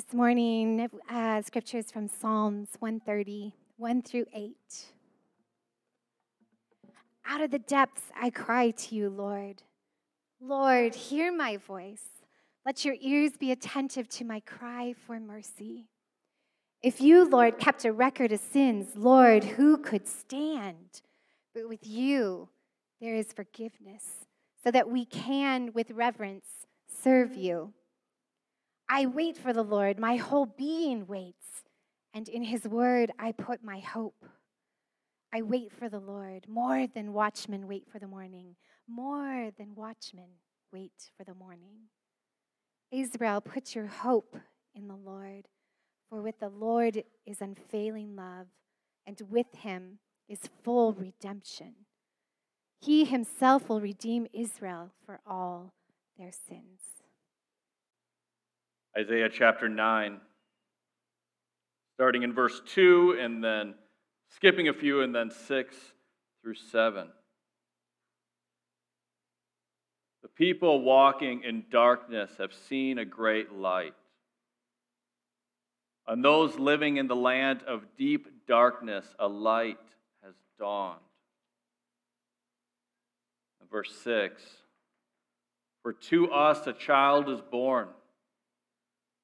This morning, uh, scriptures from Psalms 130, 1 through 8. Out of the depths I cry to you, Lord. Lord, hear my voice. Let your ears be attentive to my cry for mercy. If you, Lord, kept a record of sins, Lord, who could stand? But with you, there is forgiveness, so that we can, with reverence, serve you. I wait for the Lord, my whole being waits, and in his word I put my hope. I wait for the Lord more than watchmen wait for the morning, more than watchmen wait for the morning. Israel, put your hope in the Lord, for with the Lord is unfailing love, and with him is full redemption. He himself will redeem Israel for all their sins. Isaiah chapter 9, starting in verse 2 and then skipping a few and then 6 through 7. The people walking in darkness have seen a great light. On those living in the land of deep darkness, a light has dawned. Verse 6 For to us a child is born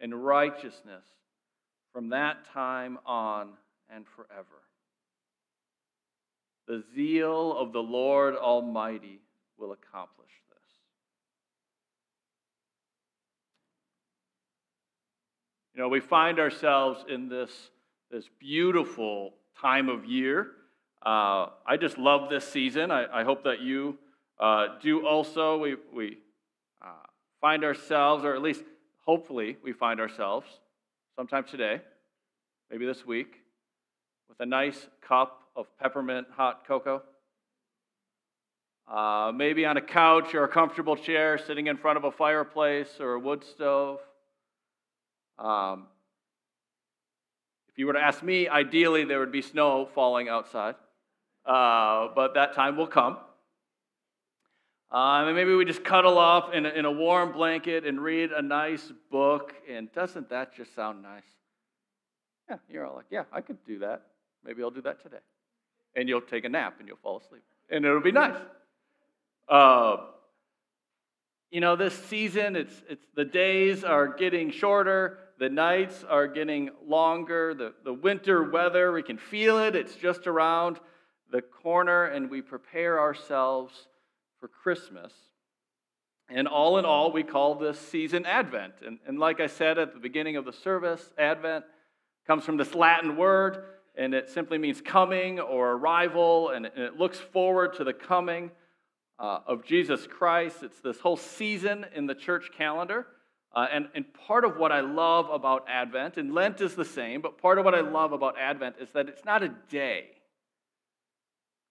and righteousness from that time on and forever. The zeal of the Lord Almighty will accomplish this. You know, we find ourselves in this, this beautiful time of year. Uh, I just love this season. I, I hope that you uh, do also. We, we uh, find ourselves, or at least hopefully, we find ourselves sometime today, maybe this week, with a nice cup of peppermint hot cocoa. Uh, maybe on a couch or a comfortable chair sitting in front of a fireplace or a wood stove. Um, if you were to ask me, ideally there would be snow falling outside, uh, but that time will come. Um, and maybe we just cuddle up in a, in a warm blanket and read a nice book. And doesn't that just sound nice? Yeah, you're all like, yeah, I could do that. Maybe I'll do that today. And you'll take a nap and you'll fall asleep. And it'll be nice. Uh, you know, this season, it's, it's, the days are getting shorter, the nights are getting longer, the, the winter weather, we can feel it, it's just around the corner, and we prepare ourselves for Christmas. And all in all, we call this season Advent. And, and like I said at the beginning of the service, Advent comes from this Latin word, and it simply means coming or arrival, and it, and it looks forward to the coming uh, of Jesus Christ. It's this whole season in the church calendar. Uh, and, and part of what I love about Advent, and Lent is the same, but part of what I love about Advent is that it's not a day.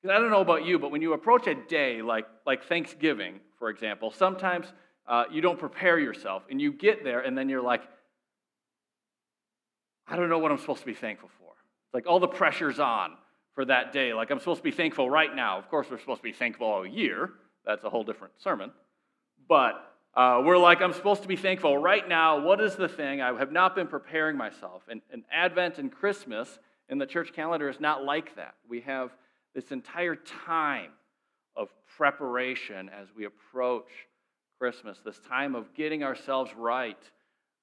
Because I don't know about you, but when you approach a day like, like Thanksgiving, for example, sometimes uh, you don't prepare yourself and you get there and then you're like, I don't know what I'm supposed to be thankful for. Like all the pressure's on for that day. Like I'm supposed to be thankful right now. Of course, we're supposed to be thankful all year. That's a whole different sermon. But uh, we're like, I'm supposed to be thankful right now. What is the thing? I have not been preparing myself. And, and Advent and Christmas in the church calendar is not like that. We have this entire time of preparation as we approach Christmas, this time of getting ourselves right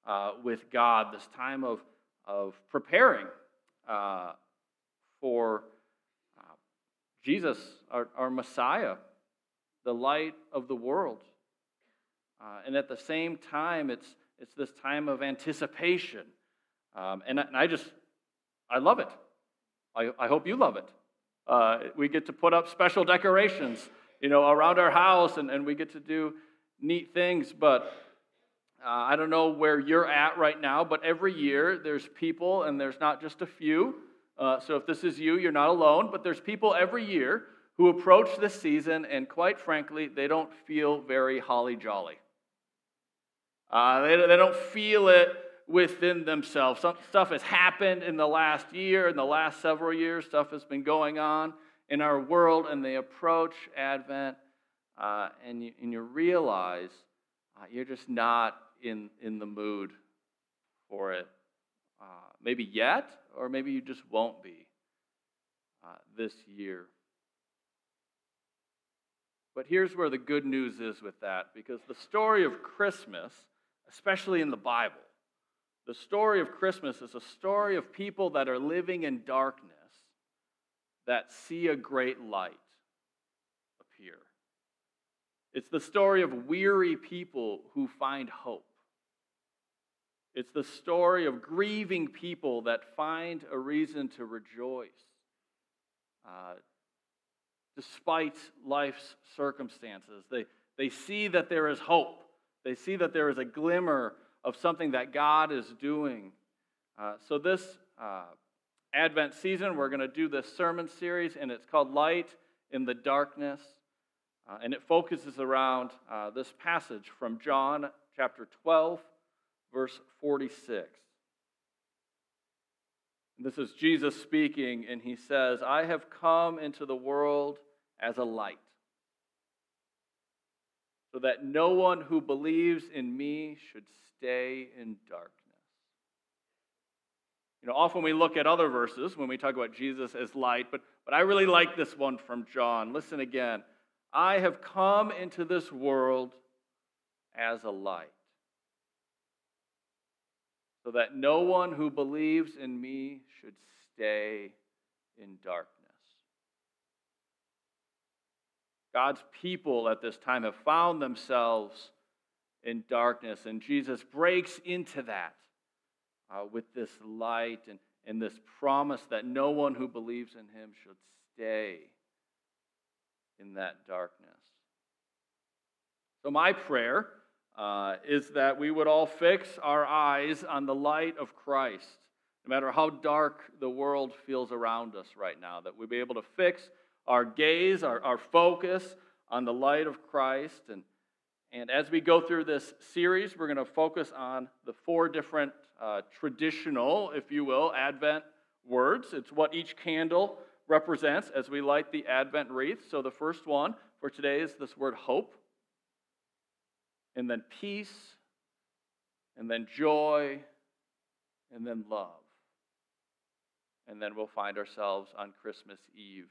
uh, with God, this time of, of preparing uh, for uh, Jesus, our, our Messiah, the light of the world. Uh, and at the same time, it's, it's this time of anticipation. Um, and, I, and I just, I love it. I, I hope you love it. Uh, we get to put up special decorations, you know, around our house, and, and we get to do neat things. But Uh, I don't know where you're at right now, but every year there's people, and there's not just a few. Uh, so if this is you, you're not alone, but there's people every year who approach this season, and quite frankly, they don't feel very holly jolly. Uh, they, they don't feel it within themselves. Some stuff has happened in the last year, in the last several years, stuff has been going on in our world, and they approach Advent, uh, and, you, and you realize uh, you're just not in, in the mood for it. Uh, maybe yet, or maybe you just won't be uh, this year. But here's where the good news is with that because the story of Christmas, especially in the Bible, the story of Christmas is a story of people that are living in darkness that see a great light appear. It's the story of weary people who find hope. It's the story of grieving people that find a reason to rejoice uh, despite life's circumstances. They, they see that there is hope, they see that there is a glimmer of something that God is doing. Uh, so, this uh, Advent season, we're going to do this sermon series, and it's called Light in the Darkness. Uh, and it focuses around uh, this passage from John chapter 12 verse 46. This is Jesus speaking, and he says, I have come into the world as a light, so that no one who believes in me should stay in darkness. You know, often we look at other verses when we talk about Jesus as light, but, but I really like this one from John. Listen again. I have come into this world as a light so that no one who believes in me should stay in darkness. God's people at this time have found themselves in darkness, and Jesus breaks into that uh, with this light and, and this promise that no one who believes in him should stay in that darkness. So, my prayer uh, is that we would all fix our eyes on the light of Christ, no matter how dark the world feels around us right now, that we'd be able to fix our gaze, our, our focus on the light of Christ. And, and as we go through this series, we're going to focus on the four different uh, traditional, if you will, Advent words. It's what each candle represents as we light the Advent wreath. So the first one for today is this word hope and then peace, and then joy, and then love. And then we'll find ourselves on Christmas Eve.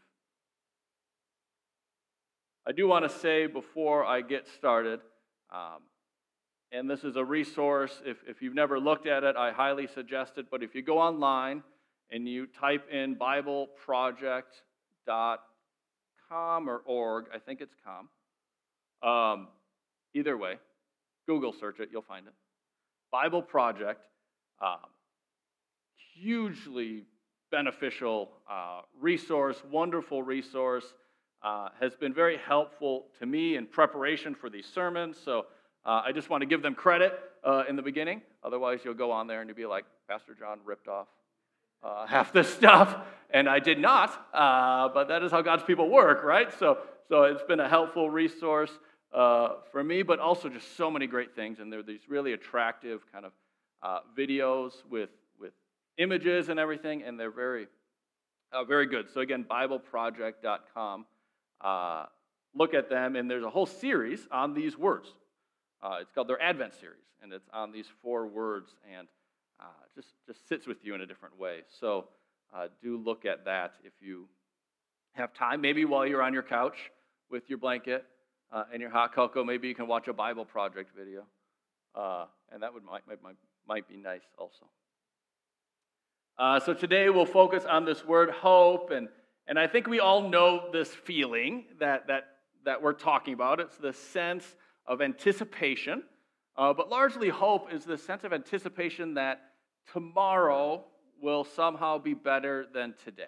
I do want to say before I get started, um, and this is a resource. If, if you've never looked at it, I highly suggest it. But if you go online and you type in BibleProject.com or org, I think it's com. Um, either way, Google search it, you'll find it. Bible Project, um, hugely beneficial uh, resource, wonderful resource, uh, has been very helpful to me in preparation for these sermons. So uh, I just want to give them credit uh, in the beginning. Otherwise, you'll go on there and you'll be like, Pastor John ripped off uh, half this stuff, and I did not. Uh, but that is how God's people work, right? So, so it's been a helpful resource for me, but also just so many great things. And there are these really attractive kind of videos with, with images and everything, and they're very, very good. So, again, BibleProject.com. Uh, look at them, and there's a whole series on these words. Uh, it's called their Advent series, and it's on these four words, and uh, just, just sits with you in a different way. So, do look at that if you have time, maybe while you're on your couch with your blanket uh, and your hot cocoa, maybe you can watch a Bible Project video. Uh, and that would might, might, might be nice also. Uh, so today we'll focus on this word hope, and, and I think we all know this feeling that, that, that we're talking about. It's the sense of anticipation, uh, but largely hope is the sense of anticipation that tomorrow will somehow be better than today.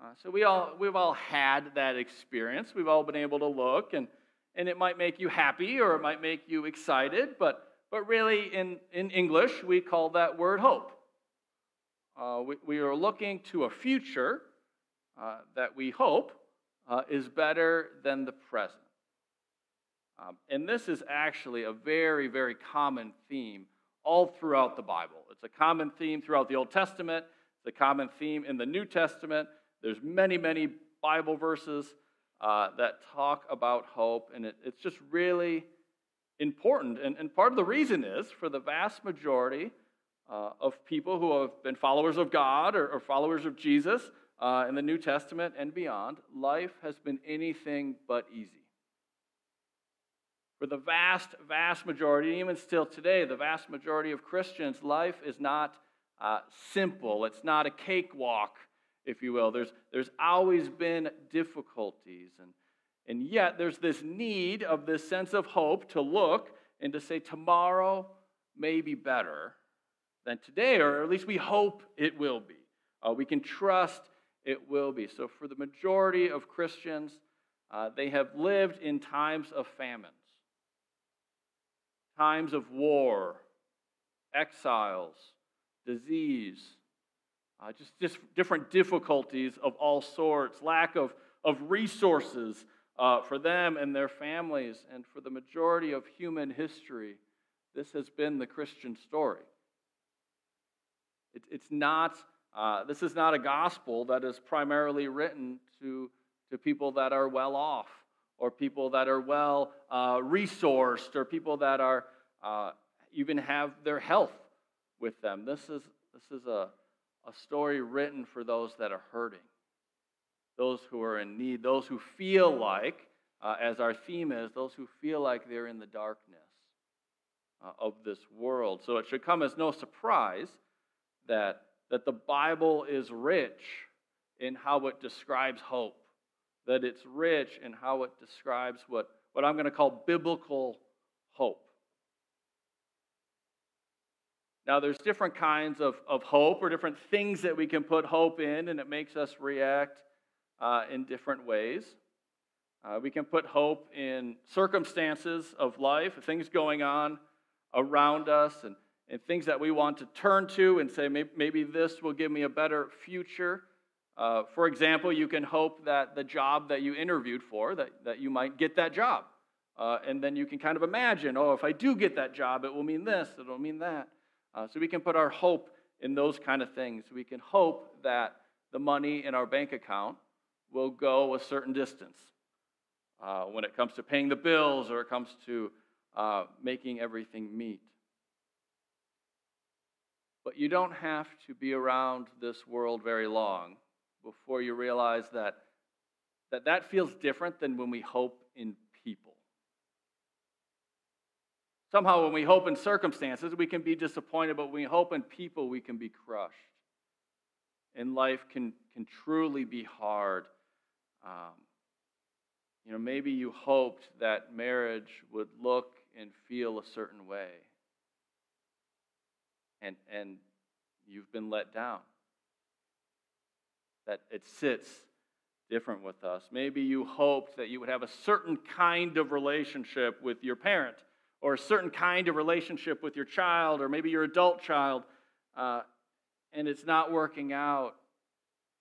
Uh, so we all, we've all had that experience. We've all been able to look and, and it might make you happy or it might make you excited, but, but really in, in English, we call that word hope. Uh, we, we, are looking to a future uh, that we hope uh, is better than the present. Um, and this is actually a very, very common theme all throughout the Bible. It's a common theme throughout the Old Testament, it's a common theme in the New Testament. There's many, many Bible verses uh, that talk about hope, and it, it's just really important. And, and part of the reason is for the vast majority uh, of people who have been followers of God or, or followers of Jesus uh, in the New Testament and beyond, life has been anything but easy. For the vast, vast majority, even still today, the vast majority of Christians, life is not uh, simple. It's not a cakewalk, if you will. There's, there's always been difficulties. And, and yet, there's this need of this sense of hope to look and to say, tomorrow may be better than today, or at least we hope it will be. Uh, we can trust it will be. So, for the majority of Christians, uh, they have lived in times of famines, times of war, exiles, disease, uh, just, just different difficulties of all sorts, lack of, of resources uh, for them and their families. And for the majority of human history, this has been the Christian story. It, it's not, uh, this is not a gospel that is primarily written to, to people that are well off or people that are well uh, resourced or people that are uh, even have their health with them. This is, this is a, a story written for those that are hurting, those who are in need, those who feel like, uh, as our theme is, those who feel like they're in the darkness uh, of this world. So it should come as no surprise that, that the Bible is rich in how it describes hope, that it's rich in how it describes what, what I'm going to call biblical hope. Now, there's different kinds of, of hope or different things that we can put hope in, and it makes us react uh, in different ways. Uh, we can put hope in circumstances of life, things going on around us, and, and things that we want to turn to and say, maybe, maybe this will give me a better future. Uh, for example, you can hope that the job that you interviewed for, that, that you might get that job. Uh, and then you can kind of imagine, oh, if I do get that job, it will mean this, it will mean that. Uh, so we can put our hope in those kind of things. We can hope that the money in our bank account will go a certain distance uh, when it comes to paying the bills or it comes to uh, making everything meet. But you don't have to be around this world very long before you realize that that, that feels different than when we hope in people. Somehow, when we hope in circumstances, we can be disappointed, but when we hope in people, we can be crushed. And life can, can truly be hard. Um, you know, maybe you hoped that marriage would look and feel a certain way, and, and you've been let down. That it sits different with us. Maybe you hoped that you would have a certain kind of relationship with your parent or a certain kind of relationship with your child or maybe your adult child, uh, and it's not working out,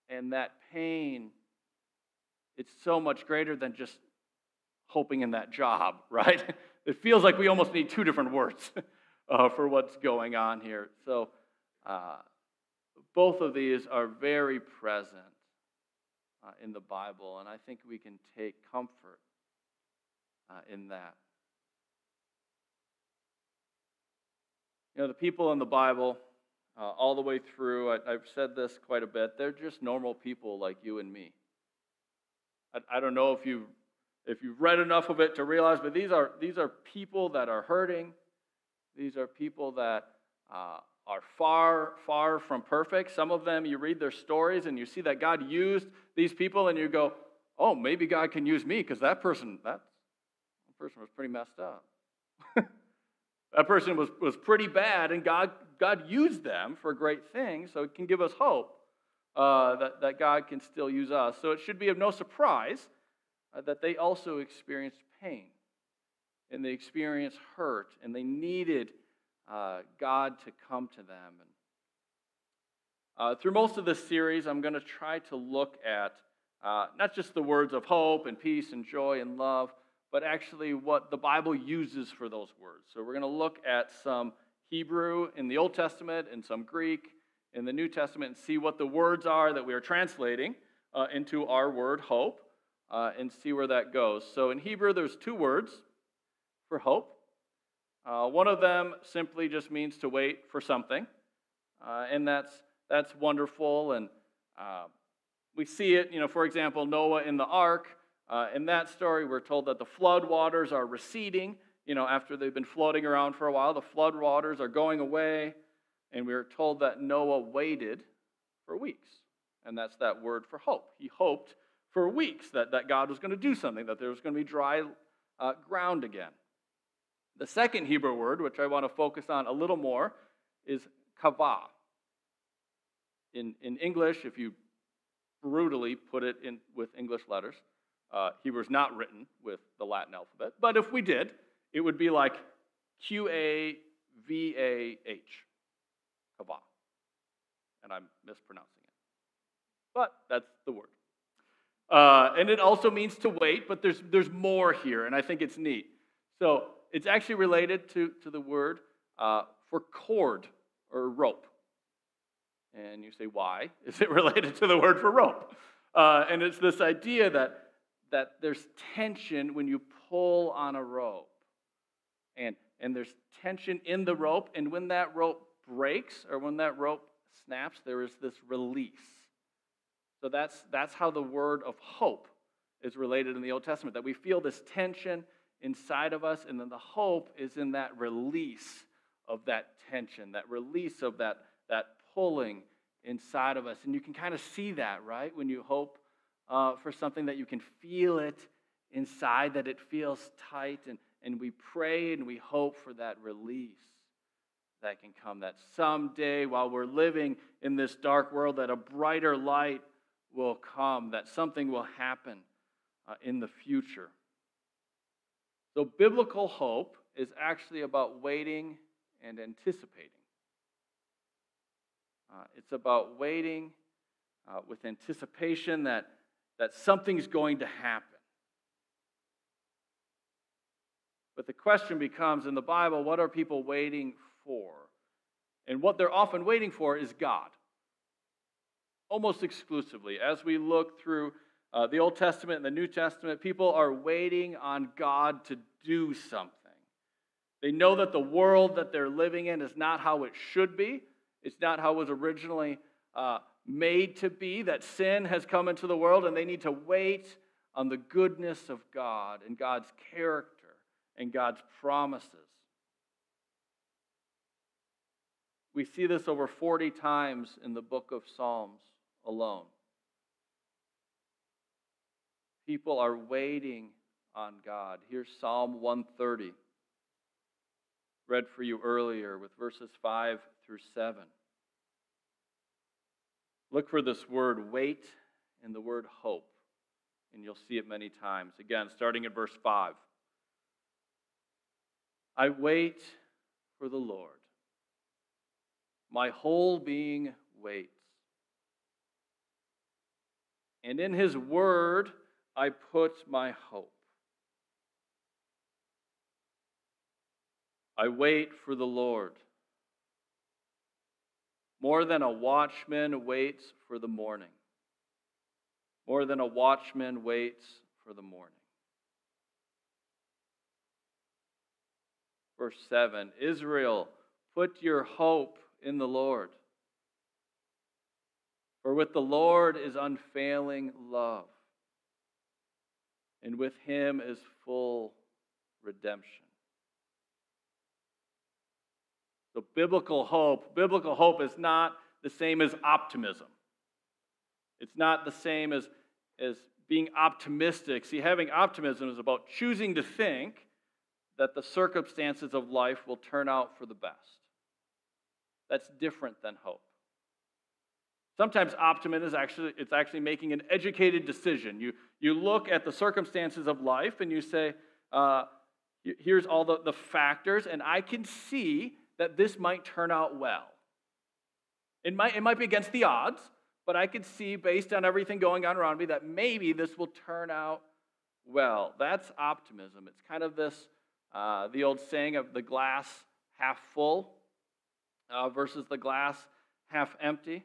and that pain, it's so much greater than just hoping in that job, right? it feels like we almost need two different words uh, for what's going on here. So, uh, both of these are very present uh, in the Bible, and I think we can take comfort uh, in that. You know, the people in the Bible, uh, all the way through, I, have said this quite a bit, they're just normal people like you and me. I, I don't know if you've, if you've read enough of it to realize, but these are, these are people that are hurting. These are people that uh, are far, far from perfect. Some of them, you read their stories and you see that God used these people, and you go, oh, maybe God can use me because that person, that person was pretty messed up. That person was, was pretty bad, and God, God used them for great things, so it can give us hope uh, that, that God can still use us. So it should be of no surprise uh, that they also experienced pain. And they experienced hurt and they needed uh, God to come to them. And uh, through most of this series, I'm going to try to look at uh, not just the words of hope and peace and joy and love, but actually what the Bible uses for those words. So we're going to look at some Hebrew in the Old Testament and some Greek in the New Testament and see what the words are that we are translating uh, into our word hope uh, and see where that goes. So in Hebrew, there's two words for hope. Uh, one of them simply just means to wait for something, uh, and that's that's wonderful. And uh, we see it, you know, for example, Noah in the ark. Uh, in that story, we're told that the flood waters are receding. You know, after they've been floating around for a while, the flood waters are going away, and we are told that Noah waited for weeks, and that's that word for hope. He hoped for weeks that, that God was going to do something, that there was going to be dry uh, ground again. The second Hebrew word, which I want to focus on a little more, is kavah. In, in English, if you brutally put it in with English letters, uh, Hebrew is not written with the Latin alphabet, but if we did, it would be like Q A V A H, kavah. And I'm mispronouncing it. But that's the word. Uh, and it also means to wait, but there's, there's more here, and I think it's neat. So it's actually related to, to the word uh, for cord or rope. And you say, why is it related to the word for rope? Uh, and it's this idea that, that there's tension when you pull on a rope. And, and there's tension in the rope, and when that rope breaks or when that rope snaps, there is this release. So that's, that's how the word of hope is related in the Old Testament, that we feel this tension inside of us, and then the hope is in that release of that tension, that release of that, that pulling inside of us. And you can kind of see that, right? When you hope uh, for something that you can feel it inside, that it feels tight, and, and we pray and we hope for that release that can come, that someday while we're living in this dark world, that a brighter light will come, that something will happen uh, in the future. So, biblical hope is actually about waiting and anticipating. Uh, it's about waiting uh, with anticipation that, that something's going to happen. But the question becomes in the Bible, what are people waiting for? And what they're often waiting for is God. Almost exclusively. As we look through uh, the Old Testament and the New Testament, people are waiting on God to do something. They know that the world that they're living in is not how it should be, it's not how it was originally uh, made to be, that sin has come into the world, and they need to wait on the goodness of God and God's character and God's promises. We see this over 40 times in the book of Psalms alone. People are waiting on God. Here's Psalm 130, read for you earlier with verses 5 through 7. Look for this word wait and the word hope, and you'll see it many times. Again, starting at verse 5. I wait for the Lord. My whole being waits. And in his word, I put my hope. I wait for the Lord. More than a watchman waits for the morning. More than a watchman waits for the morning. Verse 7 Israel, put your hope in the Lord. For with the Lord is unfailing love and with him is full redemption. So, biblical hope, biblical hope is not the same as optimism. It's not the same as, as being optimistic. See, having optimism is about choosing to think that the circumstances of life will turn out for the best. That's different than hope. Sometimes optimism is actually it's actually making an educated decision. You you look at the circumstances of life and you say, uh, Here's all the, the factors, and I can see that this might turn out well. It might, it might be against the odds, but I can see, based on everything going on around me, that maybe this will turn out well. That's optimism. It's kind of this, uh, the old saying of the glass half full uh, versus the glass half empty.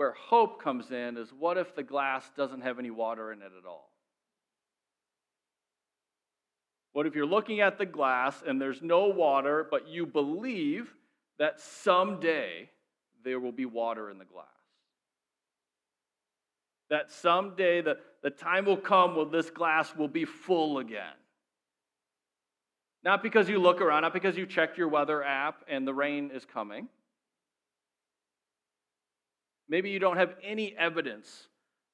Where hope comes in is what if the glass doesn't have any water in it at all? What if you're looking at the glass and there's no water, but you believe that someday there will be water in the glass? That someday the, the time will come when this glass will be full again. Not because you look around, not because you checked your weather app and the rain is coming. Maybe you don't have any evidence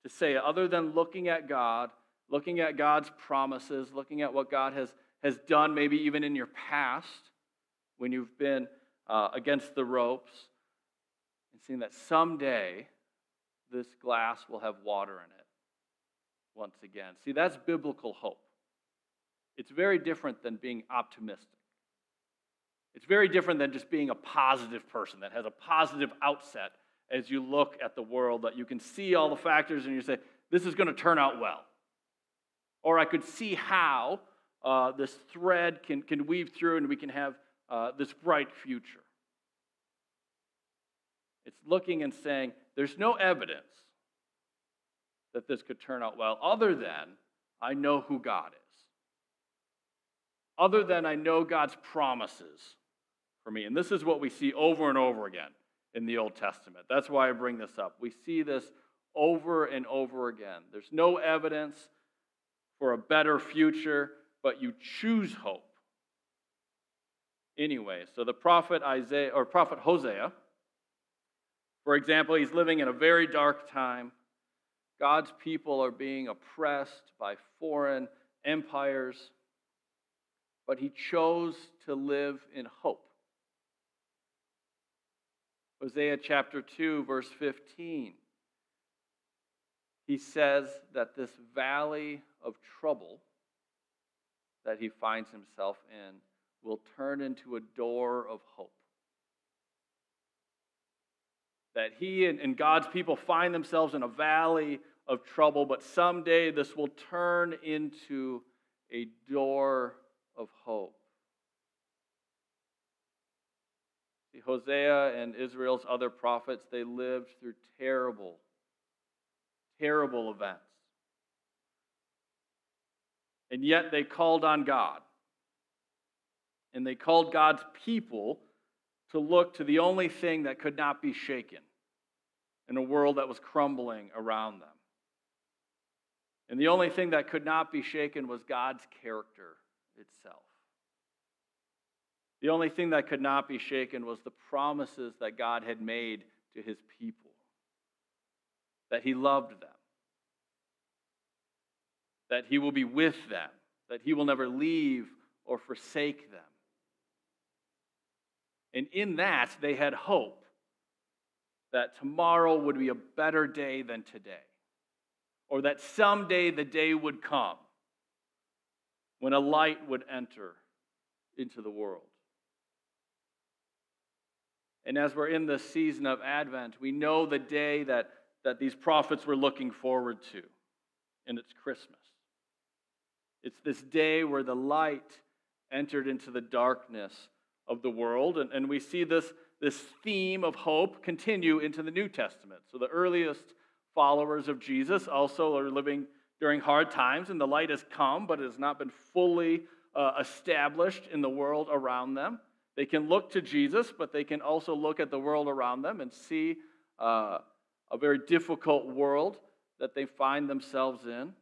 to say other than looking at God looking at God's promises, looking at what God has, has done, maybe even in your past when you've been uh, against the ropes, and seeing that someday this glass will have water in it once again. See, that's biblical hope. It's very different than being optimistic. It's very different than just being a positive person that has a positive outset as you look at the world, that you can see all the factors and you say, this is going to turn out well. Or I could see how uh, this thread can, can weave through and we can have uh, this bright future. It's looking and saying, there's no evidence that this could turn out well, other than I know who God is, other than I know God's promises for me. And this is what we see over and over again in the Old Testament. That's why I bring this up. We see this over and over again. There's no evidence for a better future, but you choose hope. Anyway, so the prophet Isaiah or prophet Hosea, for example, he's living in a very dark time. God's people are being oppressed by foreign empires, but he chose to live in hope. Hosea chapter 2, verse 15 he says that this valley of trouble that he finds himself in will turn into a door of hope. That he and, God's people find themselves in a valley of trouble, but someday this will turn into a door of hope. See, Hosea and Israel's other prophets, they lived through terrible terrible events. And yet they called on God. And they called God's people to look to the only thing that could not be shaken in a world that was crumbling around them. And the only thing that could not be shaken was God's character itself. The only thing that could not be shaken was the promises that God had made to his people that he loved them, that he will be with them, that he will never leave or forsake them. And in that, they had hope that tomorrow would be a better day than today, or that someday the day would come when a light would enter into the world. And as we're in the season of Advent, we know the day that that these prophets were looking forward to, and it's Christmas. It's this day where the light entered into the darkness of the world, and, and we see this, this theme of hope continue into the New Testament. So the earliest followers of Jesus also are living during hard times, and the light has come, but it has not been fully uh, established in the world around them. They can look to Jesus, but they can also look at the world around them and see uh, a very difficult world that they find themselves in.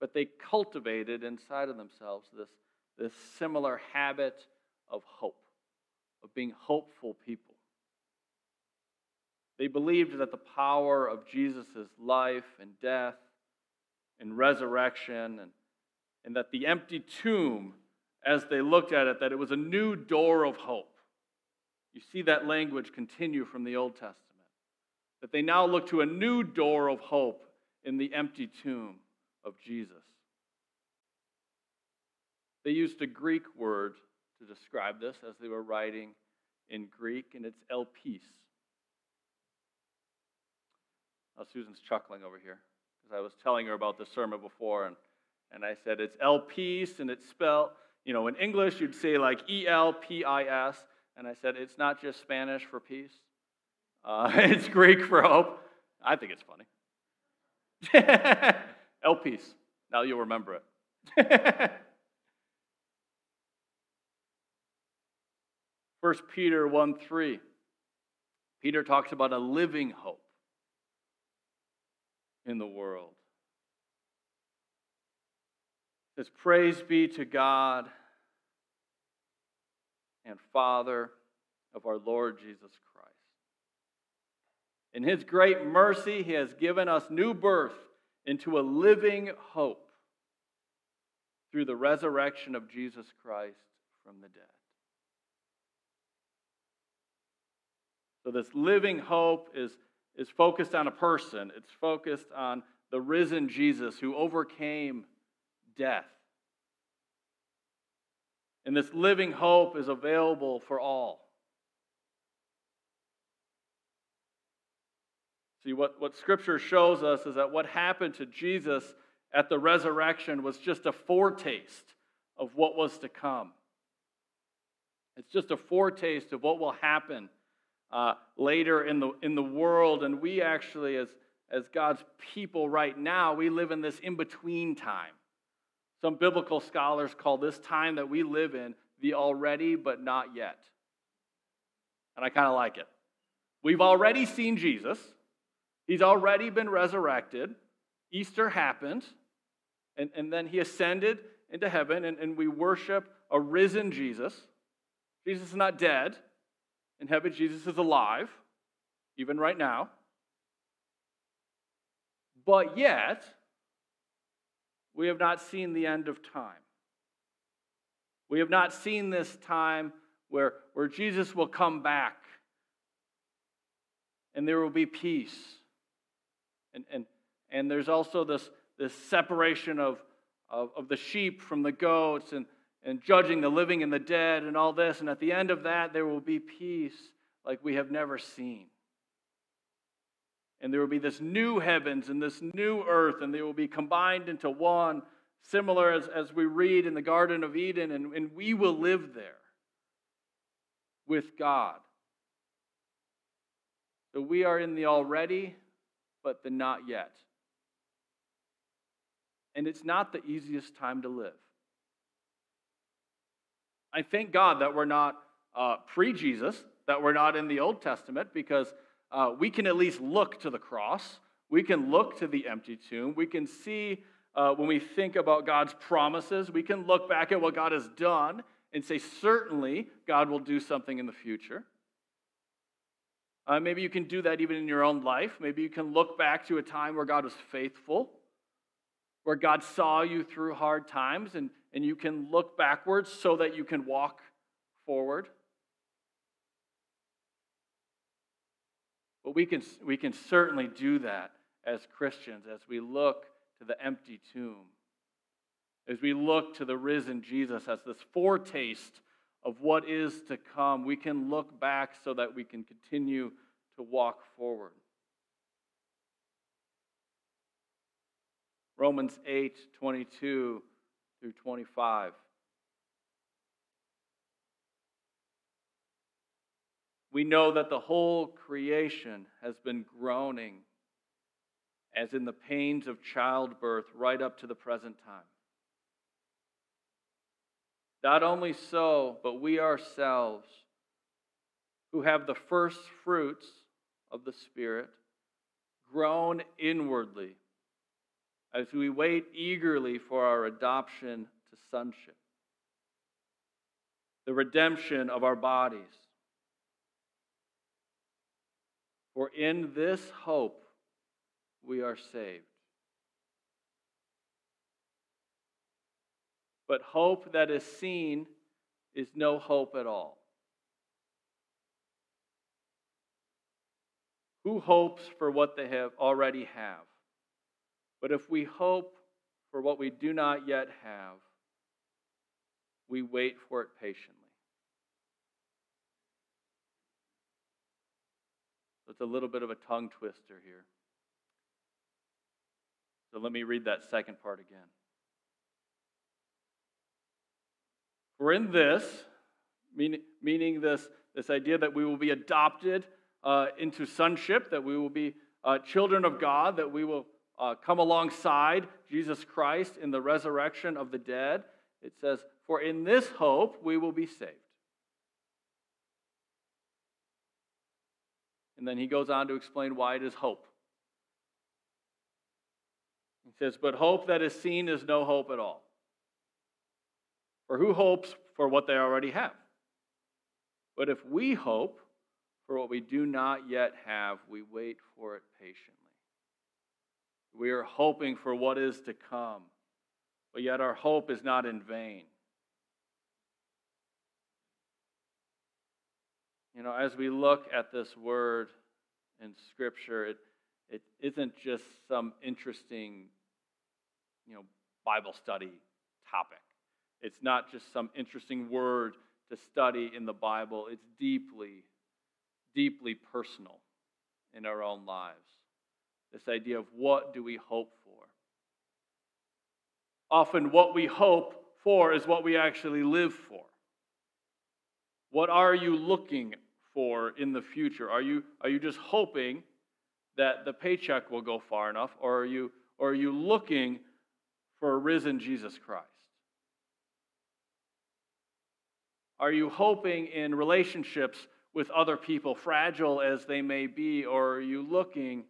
But they cultivated inside of themselves this, this similar habit of hope, of being hopeful people. They believed that the power of Jesus' life and death and resurrection and, and that the empty tomb, as they looked at it, that it was a new door of hope you see that language continue from the Old Testament. That they now look to a new door of hope in the empty tomb of Jesus. They used a Greek word to describe this as they were writing in Greek, and it's elpis. Now, Susan's chuckling over here because I was telling her about the sermon before, and, and I said it's elpis, and it's spelled, you know, in English you'd say like E L P I S, and I said it's not just Spanish for peace, uh, it's Greek for hope. I think it's funny. elpis. Now you'll remember it. First Peter 1 3. Peter talks about a living hope in the world. Says, Praise be to God and Father of our Lord Jesus Christ. In his great mercy, he has given us new birth into a living hope through the resurrection of Jesus Christ from the dead. So, this living hope is, is focused on a person, it's focused on the risen Jesus who overcame death. And this living hope is available for all. See, what, what Scripture shows us is that what happened to Jesus at the resurrection was just a foretaste of what was to come. It's just a foretaste of what will happen uh, later in the, in the world. And we actually, as, as God's people right now, we live in this in between time. Some biblical scholars call this time that we live in the already but not yet. And I kind of like it. We've already seen Jesus, He's already been resurrected. Easter happened, and, and then He ascended into heaven, and, and we worship a risen Jesus. Jesus is not dead, in heaven, Jesus is alive, even right now. But yet, we have not seen the end of time. We have not seen this time where, where Jesus will come back and there will be peace. And, and, and there's also this, this separation of, of, of the sheep from the goats and, and judging the living and the dead and all this. And at the end of that, there will be peace like we have never seen. And there will be this new heavens and this new earth, and they will be combined into one, similar as, as we read in the Garden of Eden, and, and we will live there with God. So we are in the already, but the not yet. And it's not the easiest time to live. I thank God that we're not uh, pre Jesus, that we're not in the Old Testament, because uh, we can at least look to the cross. We can look to the empty tomb. We can see uh, when we think about God's promises, we can look back at what God has done and say, certainly, God will do something in the future. Uh, maybe you can do that even in your own life. Maybe you can look back to a time where God was faithful, where God saw you through hard times, and, and you can look backwards so that you can walk forward. But we can, we can certainly do that as Christians as we look to the empty tomb, as we look to the risen Jesus as this foretaste of what is to come. We can look back so that we can continue to walk forward. Romans 8 22 through 25. We know that the whole creation has been groaning as in the pains of childbirth right up to the present time. Not only so, but we ourselves, who have the first fruits of the Spirit, groan inwardly as we wait eagerly for our adoption to sonship, the redemption of our bodies. For in this hope we are saved. But hope that is seen is no hope at all. Who hopes for what they have already have? But if we hope for what we do not yet have, we wait for it patiently. It's a little bit of a tongue twister here. So let me read that second part again. For in this, meaning, meaning this, this idea that we will be adopted uh, into sonship, that we will be uh, children of God, that we will uh, come alongside Jesus Christ in the resurrection of the dead. It says, For in this hope we will be saved. And then he goes on to explain why it is hope. He says, But hope that is seen is no hope at all. For who hopes for what they already have? But if we hope for what we do not yet have, we wait for it patiently. We are hoping for what is to come, but yet our hope is not in vain. You know, as we look at this word in Scripture, it, it isn't just some interesting, you know, Bible study topic. It's not just some interesting word to study in the Bible. It's deeply, deeply personal in our own lives. This idea of what do we hope for? Often, what we hope for is what we actually live for. What are you looking for in the future? Are you, are you just hoping that the paycheck will go far enough, or are you, or are you looking for a risen Jesus Christ? Are you hoping in relationships with other people, fragile as they may be, or are you looking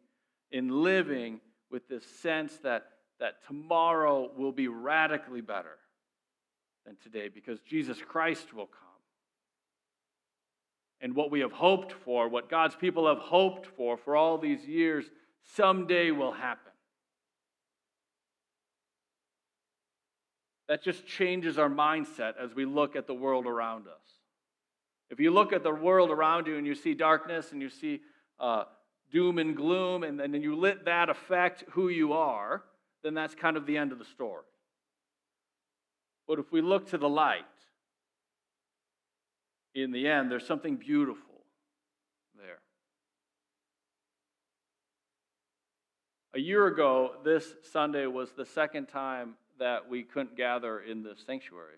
in living with this sense that, that tomorrow will be radically better than today because Jesus Christ will come? And what we have hoped for, what God's people have hoped for for all these years, someday will happen. That just changes our mindset as we look at the world around us. If you look at the world around you and you see darkness and you see uh, doom and gloom, and then you let that affect who you are, then that's kind of the end of the story. But if we look to the light, in the end, there's something beautiful there. A year ago, this Sunday was the second time that we couldn't gather in the sanctuary.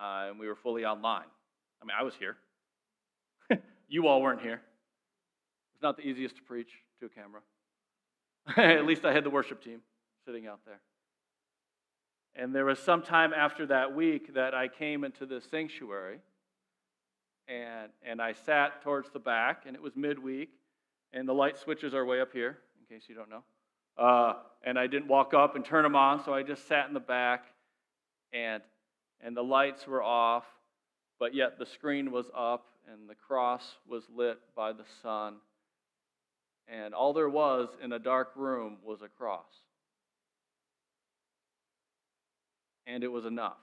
Uh, and we were fully online. I mean, I was here. you all weren't here. It's not the easiest to preach to a camera. At least I had the worship team sitting out there. And there was some time after that week that I came into the sanctuary and, and I sat towards the back, and it was midweek, and the light switches are way up here, in case you don't know. Uh, and I didn't walk up and turn them on, so I just sat in the back, and, and the lights were off, but yet the screen was up, and the cross was lit by the sun. And all there was in a dark room was a cross. And it was enough.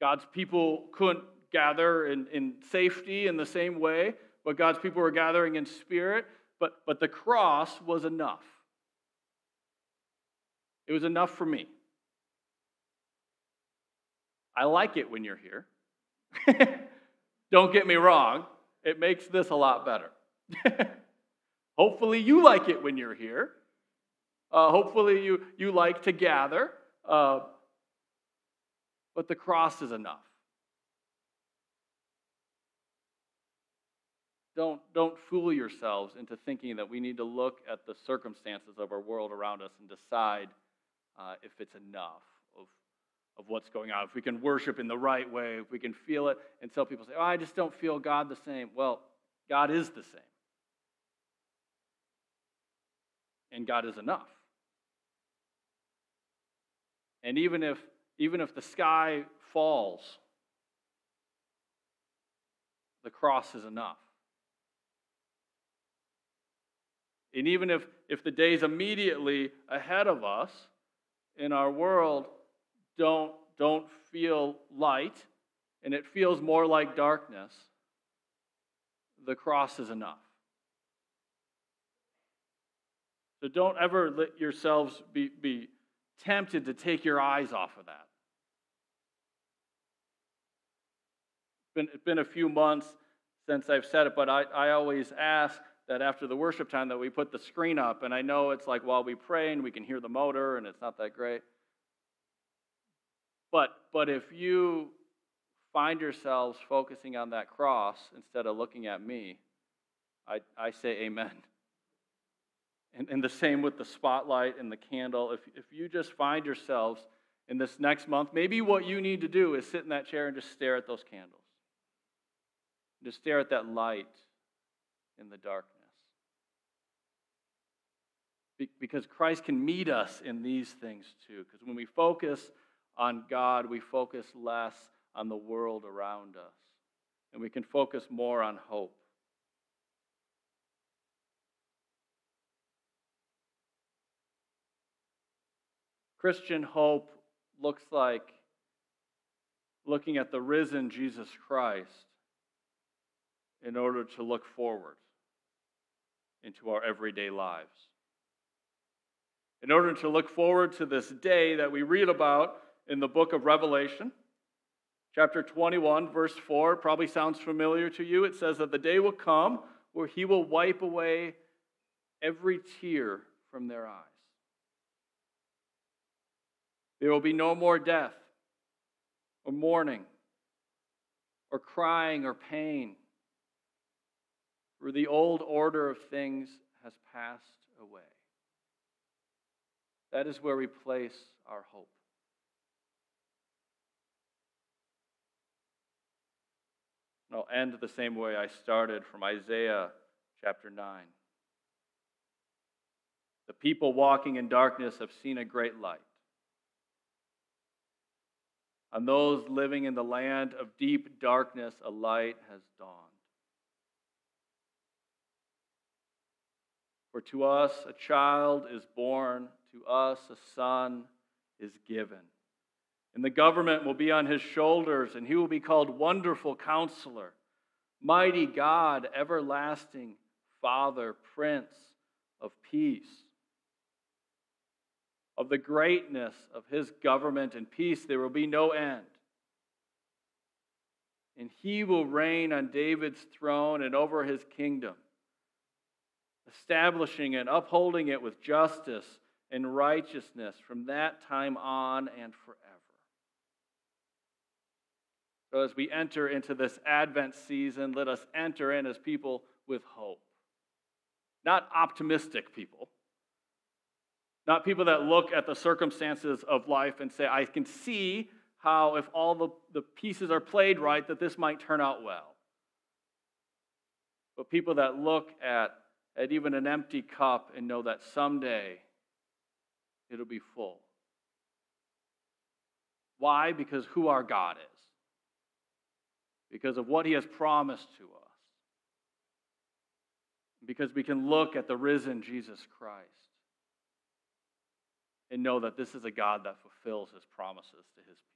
God's people couldn't gather in, in safety in the same way, but God's people were gathering in spirit but, but the cross was enough. It was enough for me. I like it when you're here. Don't get me wrong, it makes this a lot better. hopefully, you like it when you're here. Uh, hopefully, you, you like to gather. Uh, but the cross is enough. Don't, don't fool yourselves into thinking that we need to look at the circumstances of our world around us and decide uh, if it's enough of, of what's going on. If we can worship in the right way, if we can feel it. And some people say, oh, I just don't feel God the same. Well, God is the same. And God is enough. And even if, even if the sky falls, the cross is enough. And even if, if the days immediately ahead of us in our world don't, don't feel light and it feels more like darkness, the cross is enough. So don't ever let yourselves be, be tempted to take your eyes off of that. It's been, it's been a few months since I've said it, but I, I always ask that after the worship time that we put the screen up. And I know it's like while we pray and we can hear the motor and it's not that great. But, but if you find yourselves focusing on that cross instead of looking at me, I, I say amen. And, and the same with the spotlight and the candle. If, if you just find yourselves in this next month, maybe what you need to do is sit in that chair and just stare at those candles. Just stare at that light in the darkness. Be- because Christ can meet us in these things too. Because when we focus on God, we focus less on the world around us. And we can focus more on hope. Christian hope looks like looking at the risen Jesus Christ in order to look forward into our everyday lives. In order to look forward to this day that we read about in the book of Revelation, chapter 21, verse 4, probably sounds familiar to you. It says that the day will come where he will wipe away every tear from their eyes. There will be no more death, or mourning, or crying, or pain, for the old order of things has passed away. That is where we place our hope. And I'll end the same way I started from Isaiah chapter 9. The people walking in darkness have seen a great light. On those living in the land of deep darkness, a light has dawned. For to us a child is born, to us a son is given. And the government will be on his shoulders, and he will be called Wonderful Counselor, Mighty God, Everlasting Father, Prince of Peace. Of the greatness of his government and peace, there will be no end. And he will reign on David's throne and over his kingdom, establishing and upholding it with justice and righteousness from that time on and forever. So, as we enter into this Advent season, let us enter in as people with hope. Not optimistic people, not people that look at the circumstances of life and say, I can see how, if all the, the pieces are played right, that this might turn out well. But people that look at, at even an empty cup and know that someday it'll be full. Why? Because who our God is. Because of what he has promised to us. Because we can look at the risen Jesus Christ and know that this is a God that fulfills his promises to his people.